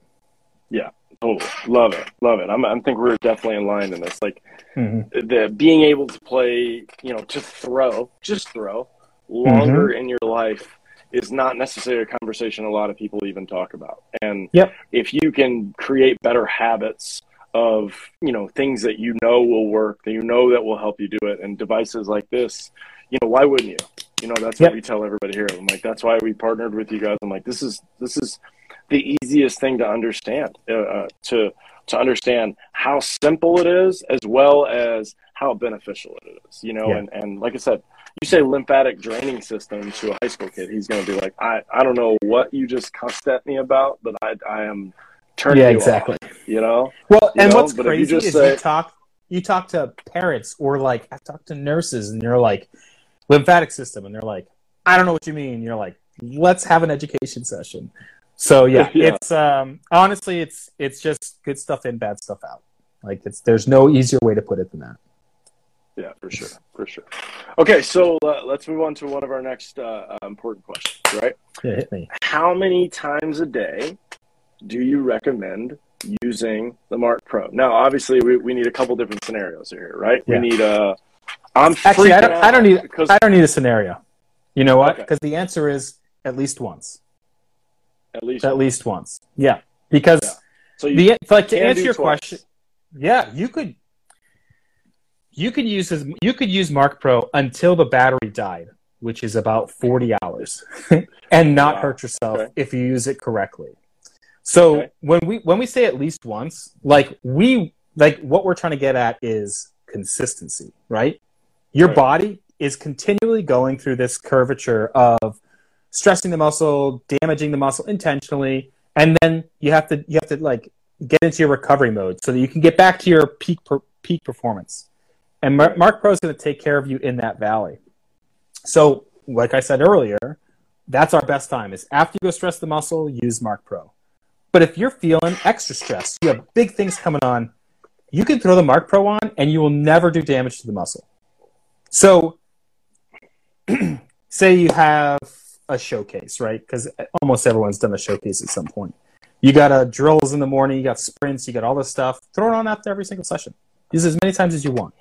Yeah, totally. Love it. Love it. I'm, I think we're definitely in line in this. Like Mm-hmm. the being able to play, you know, to throw, just throw longer in your life is not necessarily a conversation a lot of people even talk about. And Yep. if you can create better habits of, you know, things that you know will work, that you know that will help you do it, and devices like this, you know, why wouldn't you? You know, that's Yep. what we tell everybody here. I'm like, that's why we partnered with you guys. I'm like, this is this is the easiest thing to understand. Uh, uh, to to understand how simple it is, as well as how beneficial it is. You know, Yeah. and and like I said, you say lymphatic draining system to a high school kid, he's going to be like, I I don't know what you just cussed at me about, but I I am turning Yeah, you exactly. off, you know. Well, You and know, what's but you crazy just is say- you talk you talk to parents or like I talk to nurses and you're like lymphatic system and they're like I don't know what you mean. You're like let's have an education session. So yeah, <laughs> Yeah. it's um honestly it's it's just good stuff in, bad stuff out. Like it's there's no easier way to put it than that. Yeah, for sure, for sure. Okay, so uh, let's move on to one of our next uh, uh, important questions. Right? Yeah, hit me. How many times a day do you recommend using the Marc Pro? Now, obviously, we, we need a couple different scenarios here, right? Yeah. We need uh I'm Actually, I don't, I don't need because I don't need a scenario. You know what? Okay. Because the answer is at least once. at least At least once. Yeah. Because Yeah. so you the like to answer your twice. question yeah you could you could use his, you could use marc pro until the battery died which is about 40 hours <laughs> and not Wow. hurt yourself Okay. if you use it correctly so Okay. when we when we say at least once like we like what we're trying to get at is consistency right your Right. body is continually going through this curvature of stressing the muscle damaging the muscle intentionally and then you have to you have to like get into your recovery mode so that you can get back to your peak per, peak performance. And Mar- marc pro is going to take care of you in that valley. So like i said earlier that's our best time is after you go stress the muscle use marc pro. But if you're feeling extra stress you have big things coming on you can throw the marc pro on and you will never do damage to the muscle so <clears throat> say you have a showcase right because almost everyone's done a showcase at some point you got uh, drills in the morning, you got sprints, you got all this stuff. Throw it on after every single session. Use it as many times as you want.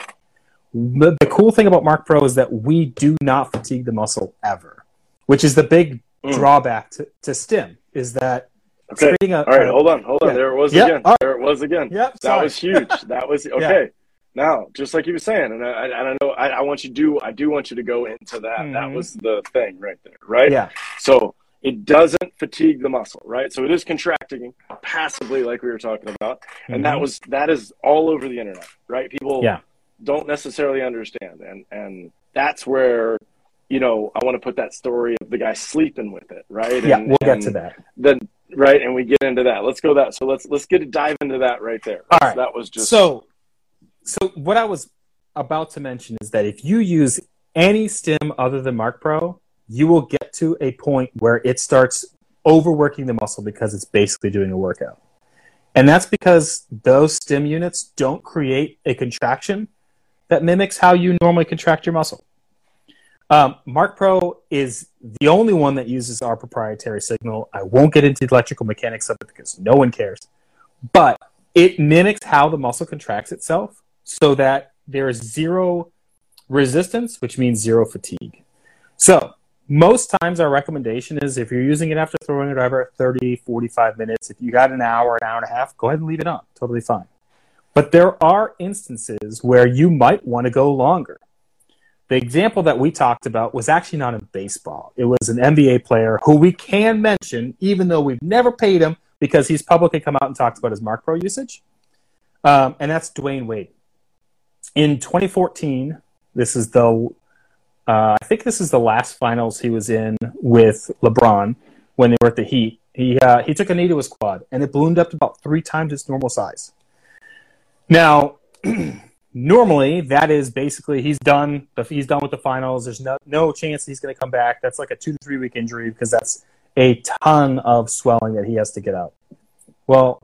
The, the cool thing about Marc Pro is that we do not fatigue the muscle ever, which is the big Mm. drawback to, to stim. Is that Okay. a, All right, a- hold on, hold on. yeah. There it was Yeah, again. right. There it was again. Yep, That sorry. was huge. That was <laughs> okay. Now, just like you were saying, and I, and I know I, I want you to do. I do want you to go into that. That Mhm. was the thing right there, right? yeah, So it doesn't fatigue the muscle, right? So it is contracting passively, like we were talking about, and mm-hmm. that was that is all over the internet, right? People yeah. don't necessarily understand, and and that's where you know I want to put that story of the guy sleeping with it, right? Yeah, and, we'll get to that. Then right, and we get into that. Let's go that. So let's let's get a dive into that right there. All right, that was just so. So what I was about to mention is that if you use any stim other than Marc Pro, you will get to a point where it starts overworking the muscle because it's basically doing a workout. And that's because those stim units don't create a contraction that mimics how you normally contract your muscle. Um, Marc Pro is the only one that uses our proprietary signal. I won't get into the electrical mechanics of it because no one cares. But it mimics how the muscle contracts itself so that there is zero resistance, which means zero fatigue. So most times our recommendation is if you're using it after throwing a driver 30 45 minutes if you got an hour an hour and a half go ahead and leave it on. Totally fine. But there are instances where you might want to go longer. The example that we talked about was actually not in baseball. It was an nba player who we can mention even though we've never paid him because he's publicly come out and talked about his marc pro usage. Um, and that's Dwyane wade in 2014 this is the uh, I think this is the last finals he was in with LeBron when they were at the Heat. He uh, he took a knee to his quad, and it ballooned up to about three times its normal size. Now, <clears throat> normally that is basically he's done. He's done with the finals. There's no no chance he's going to come back. That's like a two to three week injury because that's a ton of swelling that he has to get out. Well,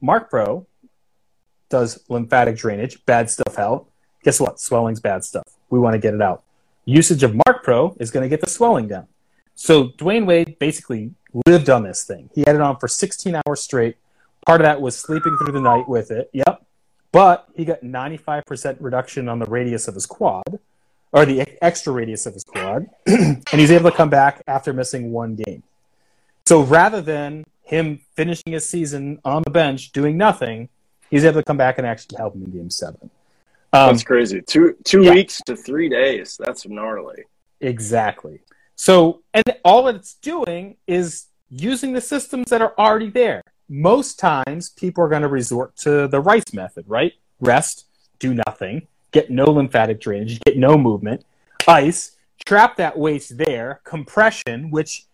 Marc Pro does lymphatic drainage, bad stuff out. Guess what? Swelling's bad stuff. We want to get it out usage of Marc Pro is going to get the swelling down. So Dwyane Wade basically lived on this thing. He had it on for 16 hours straight. Part of that was sleeping through the night with it. Yep. But he got 95% reduction on the radius of his quad, or the extra radius of his quad, <clears throat> and he's able to come back after missing one game. So rather than him finishing his season on the bench doing nothing, he's able to come back and actually help him in game seven. Um, That's crazy. Two two yeah. weeks to three days. That's gnarly. Exactly. So, and all it's doing is using the systems that are already there. Most times, people are going to resort to the Rice method, right? Rest, do nothing, get no lymphatic drainage, get no movement, ice, trap that waste there, compression, which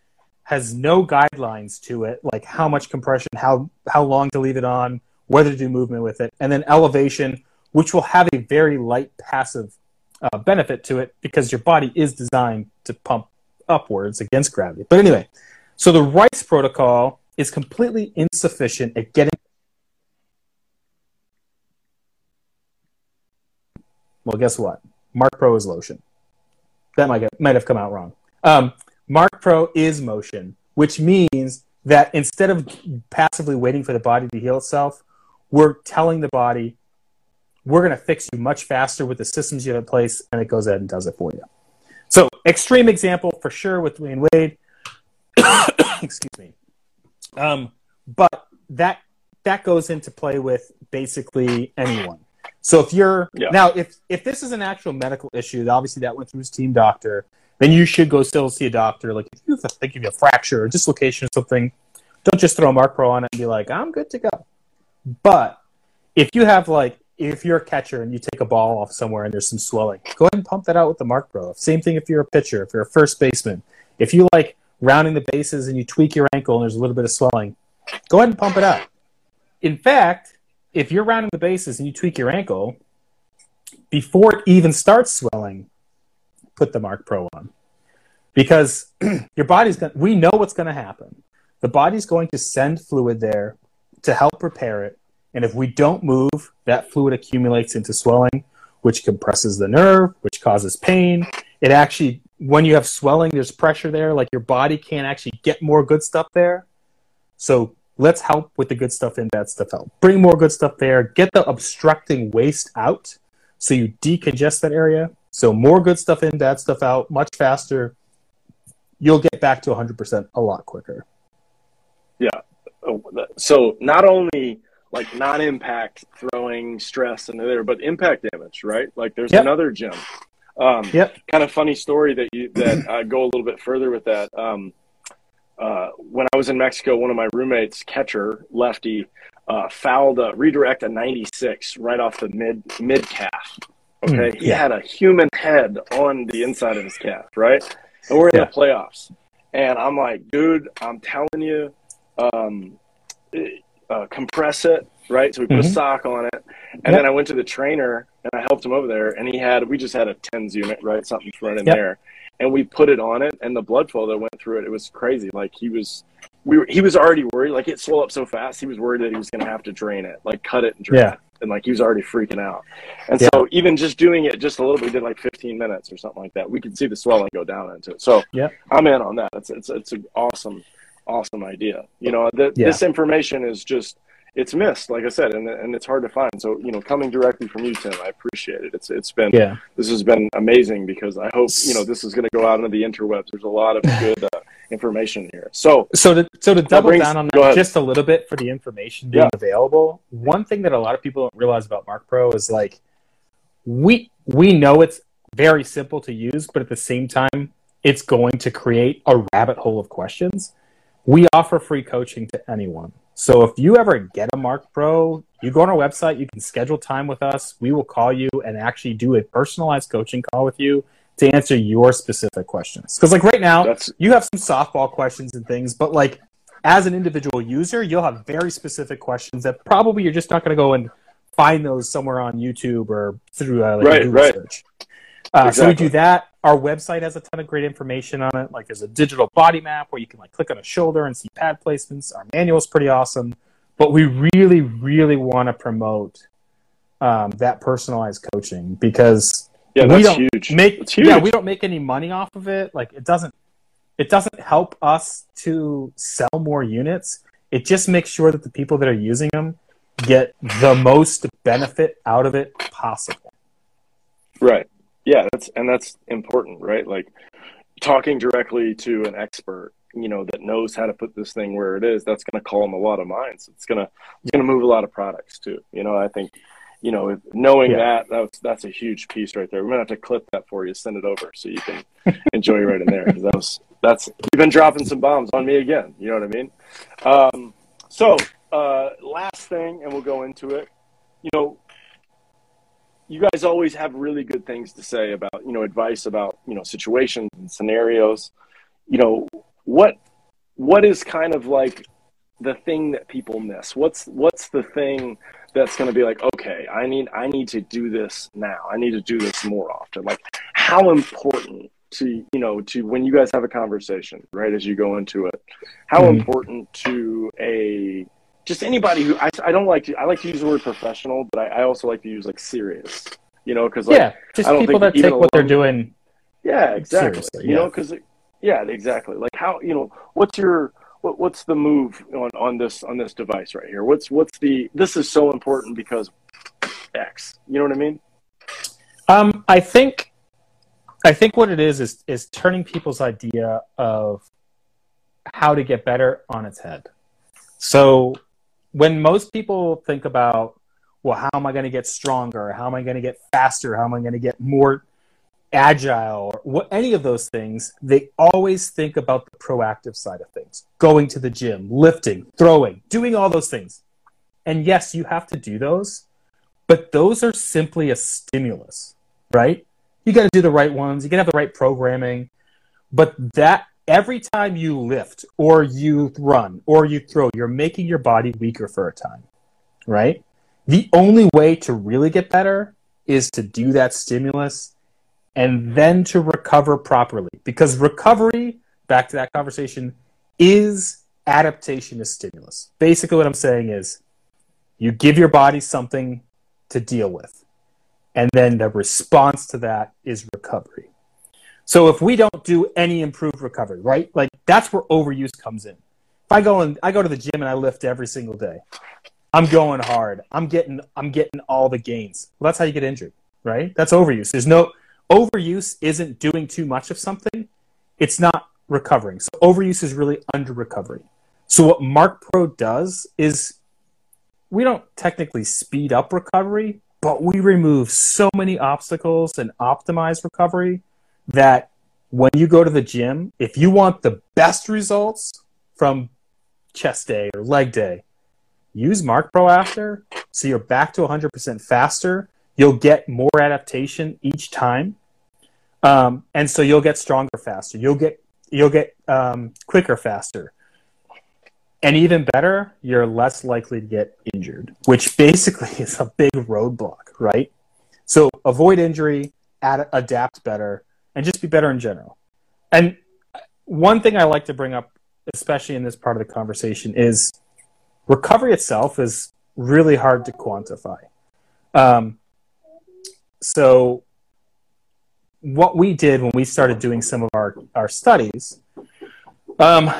has no guidelines to it, like how much compression, how how long to leave it on, whether to do movement with it, and then elevation, which will have a very light passive uh, benefit to it because your body is designed to pump upwards against gravity. But anyway, so the Rice protocol is completely insufficient at getting. Well, guess what? Marc Pro is lotion. That might, get, might have come out wrong. Um, Marc Pro is motion, which means that instead of passively waiting for the body to heal itself, we're telling the body we're going to fix you much faster with the systems you have in place, and it goes ahead and does it for you. So, extreme example for sure with Dwyane Wade. <coughs> Excuse me. Um, but that that goes into play with basically anyone. So if you're yeah. now if if this is an actual medical issue, obviously that went through his team doctor, then you should go still see a doctor. Like if you think of a fracture or dislocation or something, don't just throw a Marc Pro on it and be like, I'm good to go. But if you have like if you're a catcher and you take a ball off somewhere and there's some swelling, go ahead and pump that out with the Marc Pro. Same thing if you're a pitcher, if you're a first baseman. If you like rounding the bases and you tweak your ankle and there's a little bit of swelling, go ahead and pump it out. In fact, if you're rounding the bases and you tweak your ankle, before it even starts swelling, put the Marc Pro on. Because <clears throat> your body's going to, we know what's going to happen. The body's going to send fluid there to help repair it and if we don't move, that fluid accumulates into swelling, which compresses the nerve, which causes pain. It actually, when you have swelling, there's pressure there. Like your body can't actually get more good stuff there. So let's help with the good stuff in, bad stuff out. Bring more good stuff there. Get the obstructing waste out so you decongest that area. So more good stuff in, bad stuff out, much faster. You'll get back to 100% a lot quicker. Yeah. So not only like non-impact throwing stress into there, but impact damage, right? Like there's yep. another gym. Um, yep. Kind of funny story that you that uh, go a little bit further with that. Um, uh, when I was in Mexico, one of my roommates, catcher lefty, uh, fouled a redirect a 96 right off the mid mid calf. Okay, Mm, he yeah. had a human head on the inside of his calf, right? And we're in Yeah. the playoffs, and I'm like, dude, I'm telling you, um, it- uh, compress it, right? So we put a Mhm. sock on it, and Yep. then I went to the trainer and I helped him over there, and he had we just had a tens unit, right? Something thrown in Yep. there, and we put it on it, and the blood flow that went through it, it was crazy. Like he was, we were, he was already worried. Like it swelled up so fast, he was worried that he was going to have to drain it, like cut it and drain Yeah. it, and like he was already freaking out. And Yeah. so even just doing it just a little bit, we did like 15 minutes or something like that. We could see the swelling go down into it. So Yep. I'm in on that. It's it's it's an awesome, awesome idea. You know, th- Yeah. this information is just it's missed, like I said, and and it's hard to find. So you know, coming directly from you, Tim, I appreciate it. It's it's been Yeah. this has been amazing because I hope you know this is going to go out into the interwebs. There's a lot of <laughs> good uh, information here. So So to so to double brings- down on that just a little bit for the information being Yeah. available, one thing that a lot of people don't realize about Marc Pro is like we we know it's very simple to use, but at the same time, it's going to create a rabbit hole of questions. We offer free coaching to anyone. So if you ever get a Marc Pro, you go on our website, you can schedule time with us. We will call you and actually do a personalized coaching call with you to answer your specific questions. Because like right now, that's you have some softball questions and things, but like as an individual user, you'll have very specific questions that probably you're just not going to go and find those somewhere on YouTube or through uh, like Right, a Google right. search. Uh, So we do that. Our website has a ton of great information on it. Like there's a digital body map where you can like click on a shoulder and see pad placements. Our manual is pretty awesome, but we really, really want to promote um, that personalized coaching because yeah, we that's don't huge. make huge. yeah we don't make any money off of it like it doesn't it doesn't help us to sell more units it just makes sure that the people that are using them get the most benefit out of it possible Right. Yeah, that's and that's important, right? Like talking directly to an expert, you know, that knows how to put this thing where it is, that's going to calm a lot of minds. It's going to it's going to move a lot of products too. You know, I think you know, knowing Yeah. that that's that's a huge piece right there. We're gonna have to clip that for you, send it over so you can <laughs> enjoy right in there. that was that's you've been dropping some bombs on me again. You know what I mean? Um, so uh, last thing, and we'll go into it. You know, you guys always have really good things to say about you know advice about you know situations and scenarios. You know what what is kind of like the thing that people miss? What's what's the thing that's going to be like okay i need i need to do this now. I need to do this more often. Like how important to you know to when you guys have a conversation right as you go into it how Mhm. important to a just anybody who I, I don't like to I like to use the word professional, but I, I also like to use like serious, you know, because like yeah just people that take what they're doing yeah, exactly, Seriously, you know, because yeah, exactly. Like how you know what's your what, what's the move on on this on this device right here? What's what's the this is so important because X, you know what I mean? Um, I think, I think what it is is is turning people's idea of how to get better on its head. So, when most people think about, well, how am I going to get stronger? How am I going to get faster? How am I going to get more agile? Or what any of those things, they always think about the proactive side of things: going to the gym, lifting, throwing, doing all those things. And yes, you have to do those, but those are simply a stimulus right? You got to do the right ones. You got to have the right programming. But that every time you lift or you run or you throw, you're making your body weaker for a time, right? The only way to really get better is to do that stimulus and then to recover properly. Because recovery, back to that conversation, is adaptation to stimulus. Basically, what I'm saying is you give your body something to deal with and then the response to that is recovery. So if we don't do any improved recovery, right? Like that's where overuse comes in. If I go and I go to the gym and I lift every single day, I'm going hard. I'm getting I'm getting all the gains. Well, that's how you get injured, right? That's overuse. There's no overuse isn't doing too much of something. It's not recovering. So overuse is really under recovery. So what Marc Pro does is we don't technically speed up recovery, but we remove so many obstacles and optimize recovery that when you go to the gym, if you want the best results from chest day or leg day, use Marc Pro after so you're back to 100% faster. You'll get more adaptation each time. Um, and so you'll get stronger faster. You'll get you'll get um, quicker faster. And even better, you're less likely to get injured, which basically <laughs> is a big roadblock, right? So avoid injury, ad- adapt better, and just be better in general. And one thing I like to bring up, especially in this part of the conversation, is recovery itself is really hard to quantify. Um, so, what we did when we started doing some of our, our studies um,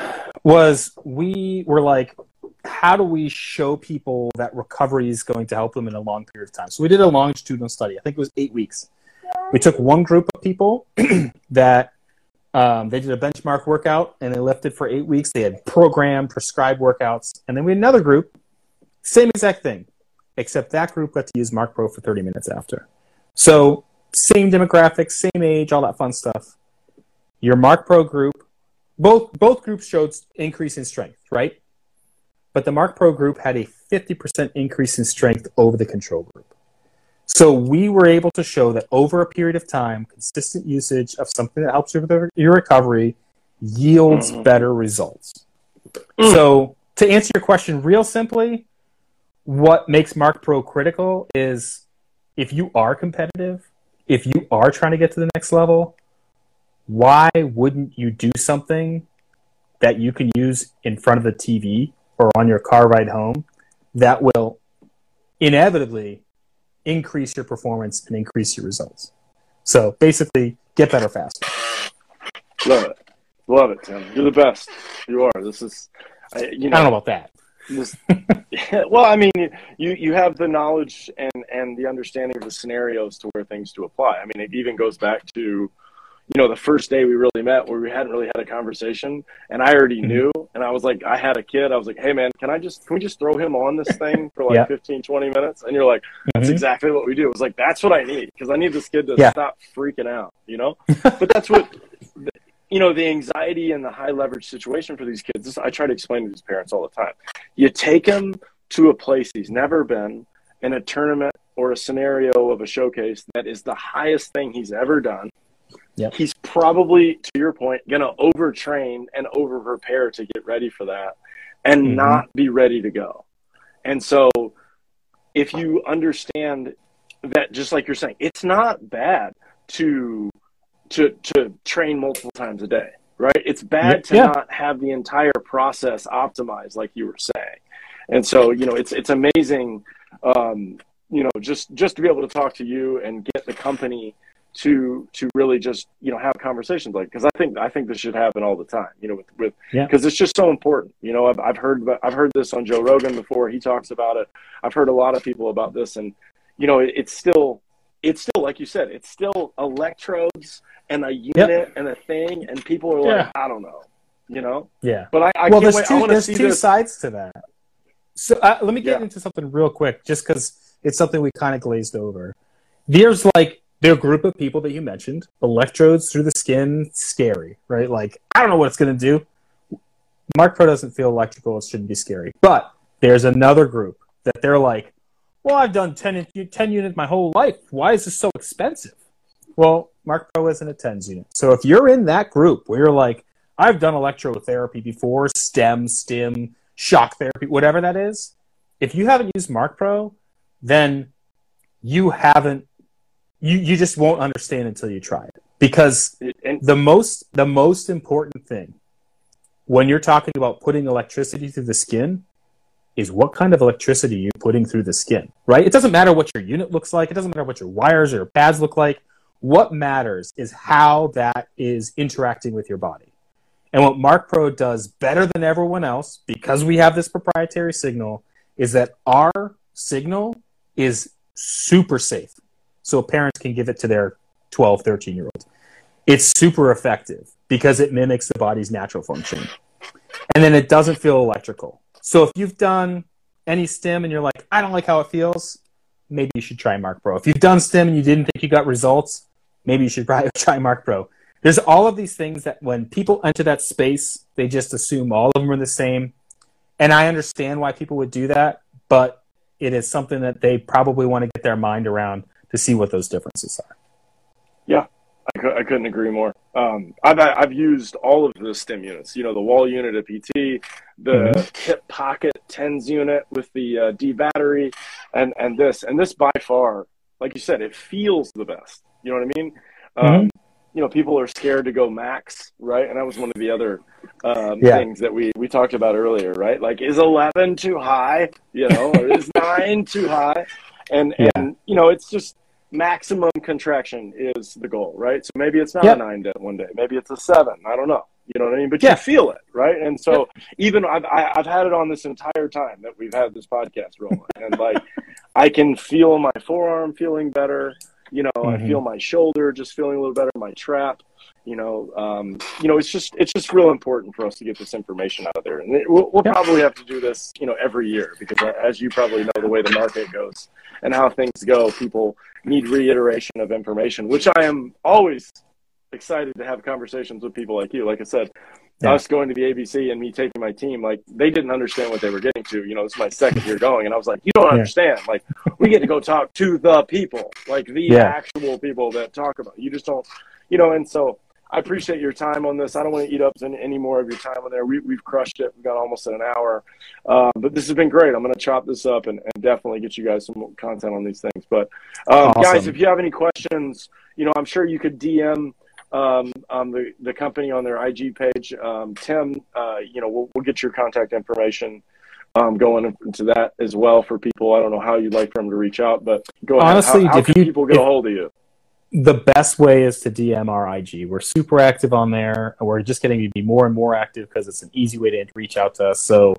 was we were like, how do we show people that recovery is going to help them in a long period of time? So, we did a longitudinal study. I think it was eight weeks. We took one group of people <clears throat> that um, they did a benchmark workout and they lifted for eight weeks. They had programmed, prescribed workouts. And then we had another group, same exact thing, except that group got to use Marc Pro for 30 minutes after. So, same demographics, same age, all that fun stuff. Your Marc Pro group, both, both groups showed increase in strength, right? But the Marc Pro group had a 50% increase in strength over the control group. So we were able to show that over a period of time, consistent usage of something that helps you with your recovery yields mm-hmm. better results. Mm. So to answer your question real simply, what makes Marc Pro critical is if you are competitive, if you are trying to get to the next level, why wouldn't you do something that you can use in front of the TV or on your car ride home that will inevitably increase your performance and increase your results. So basically, get better faster. Love it, love it, Tim. You're the best. You are. This is, I, you know, I don't know about that. This, well, I mean, you you have the knowledge and and the understanding of the scenarios to where things to apply. I mean, it even goes back to you know, the first day we really met where we hadn't really had a conversation and I already mm-hmm. knew and I was like, I had a kid. I was like, Hey man, can I just, can we just throw him on this <laughs> thing for like yeah. 15, 20 minutes? And you're like, that's mm-hmm. exactly what we do. It was like, that's what I need because I need this kid to yeah. stop freaking out, you know? <laughs> but that's what, you know, the anxiety and the high leverage situation for these kids. This, I try to explain to these parents all the time. You take him to a place he's never been in a tournament or a scenario of a showcase that is the highest thing he's ever done Yep. He's probably, to your point, going to overtrain and over prepare to get ready for that and mm-hmm. not be ready to go. And so, if you understand that, just like you're saying, it's not bad to to to train multiple times a day, right? It's bad to yeah. not have the entire process optimized, like you were saying. And so, you know, it's it's amazing, um, you know, just just to be able to talk to you and get the company to to really just you know have conversations like because I think I think this should happen all the time you know with with because yeah. it's just so important you know I've, I've heard I've heard this on Joe Rogan before he talks about it I've heard a lot of people about this and you know it, it's still it's still like you said it's still electrodes and a unit yep. and a thing and people are like yeah. I don't know you know yeah but I, I well there's wait. two there's two this. sides to that so uh, let me get yeah. into something real quick just because it's something we kind of glazed over there's like the group of people that you mentioned, electrodes through the skin, scary, right? Like, I don't know what it's going to do. Marc Pro doesn't feel electrical. It shouldn't be scary. But there's another group that they're like, well, I've done 10, 10 units my whole life. Why is this so expensive? Well, Marc Pro isn't a TENS unit. So if you're in that group where you're like, I've done electrotherapy before, STEM, STIM, shock therapy, whatever that is, if you haven't used Marc Pro, then you haven't you you just won't understand until you try it. Because the most the most important thing when you're talking about putting electricity through the skin is what kind of electricity you're putting through the skin right? It doesn't matter what your unit looks like. It doesn't matter what your wires or your pads look like. What matters is how that is interacting with your body. And what marc pro does better than everyone else because we have this proprietary signal is that our signal is super safe so parents can give it to their 12, 13 year olds. It's super effective because it mimics the body's natural function. And then it doesn't feel electrical. So if you've done any stim and you're like, I don't like how it feels, maybe you should try Marc Pro. If you've done stim and you didn't think you got results, maybe you should <laughs> try Marc Pro. there's all of these things that when people enter that space, they just assume all of them are the same. And I understand why people would do that, but it is something that they probably want to get their mind around to see what those differences are. Yeah, I, I couldn't agree more. Um, I've, I've used all of the stim units, you know, the wall unit at PT, the mm-hmm. hip pocket TENS unit with the uh, D battery, and, and this. And this by far, like you said, it feels the best. You know what I mean? Um, mm-hmm you know, people are scared to go max, right? And that was one of the other um, yeah. things that we, we talked about earlier, right? Like, is 11 too high? You know, or is <laughs> nine too high? And, yeah. and, you know, it's just maximum contraction is the goal, right? So maybe it's not yep. a nine day one day, maybe it's a seven. I don't know. You know what I mean? But yeah. you feel it, right? And so yep. even I've, I, have i have had it on this entire time that we've had this podcast rolling. and like, <laughs> I can feel my forearm feeling better. You know, mm-hmm. I feel my shoulder just feeling a little better, my trap. You know, um, you know, it's just it's just real important for us to get this information out of there, and it, we'll, we'll probably have to do this, you know, every year because, uh, as you probably know, the way the market goes and how things go, people need reiteration of information, which I am always excited to have conversations with people like you. Like I said, yeah. us going to the ABC and me taking my team, like they didn't understand what they were getting to. You know, this is my second year going, and I was like, you don't yeah. understand. Like we get to go talk to the people, like the yeah. actual people that talk about. It. You just don't, you know. And so I appreciate your time on this. I don't want to eat up any more of your time on there. We, have crushed it. We've got almost an hour, uh, but this has been great. I'm going to chop this up and, and, definitely get you guys some content on these things. But um, awesome. guys, if you have any questions, you know, I'm sure you could DM um, um, the, the company on their IG page. Um, Tim, uh, you know, we'll, we'll get your contact information um, going into that as well for people. I don't know how you'd like for them to reach out, but go ahead. Honestly, how, how if you, people get if, a hold of you? The best way is to DM our IG. We're super active on there, we're just getting to be more and more active because it's an easy way to reach out to us. So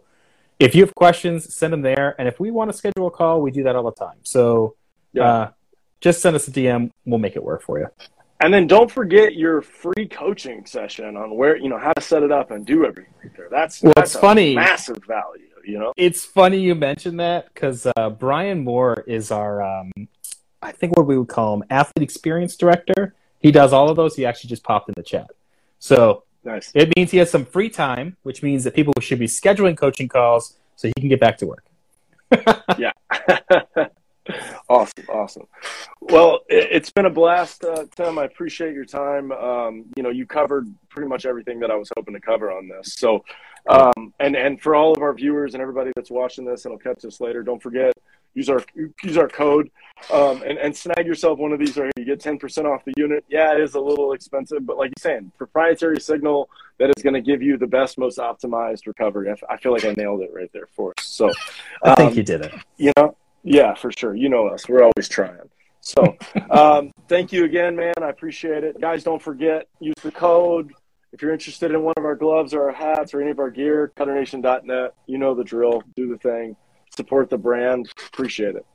if you have questions, send them there. And if we want to schedule a call, we do that all the time. So yeah. uh, just send us a DM. We'll make it work for you. And then don't forget your free coaching session on where you know how to set it up and do everything there. That's well, that's funny, massive value. You know, it's funny you mentioned that because uh, Brian Moore is our, um, I think what we would call him, athlete experience director. He does all of those. He actually just popped in the chat. So nice. It means he has some free time, which means that people should be scheduling coaching calls so he can get back to work. <laughs> yeah. <laughs> awesome, awesome. Well, it, has been a blast, uh, Tim. I appreciate your time. Um, you know, you covered pretty much everything that I was hoping to cover on this. So, um, and and for all of our viewers and everybody that's watching this and will catch this later, don't forget use our use our code um, and and snag yourself one of these. Right, you get ten percent off the unit. Yeah, it is a little expensive, but like you're saying, proprietary signal that is going to give you the best, most optimized recovery. I, feel like I nailed it right there for us. So, I think um, you did it. You know, yeah, for sure. You know us. We're always trying. So um, thank you again, man. I appreciate it. Guys, don't forget, use the code. If you're interested in one of our gloves or our hats or any of our gear, cutternation.net. You know the drill. Do the thing. Support the brand. Appreciate it.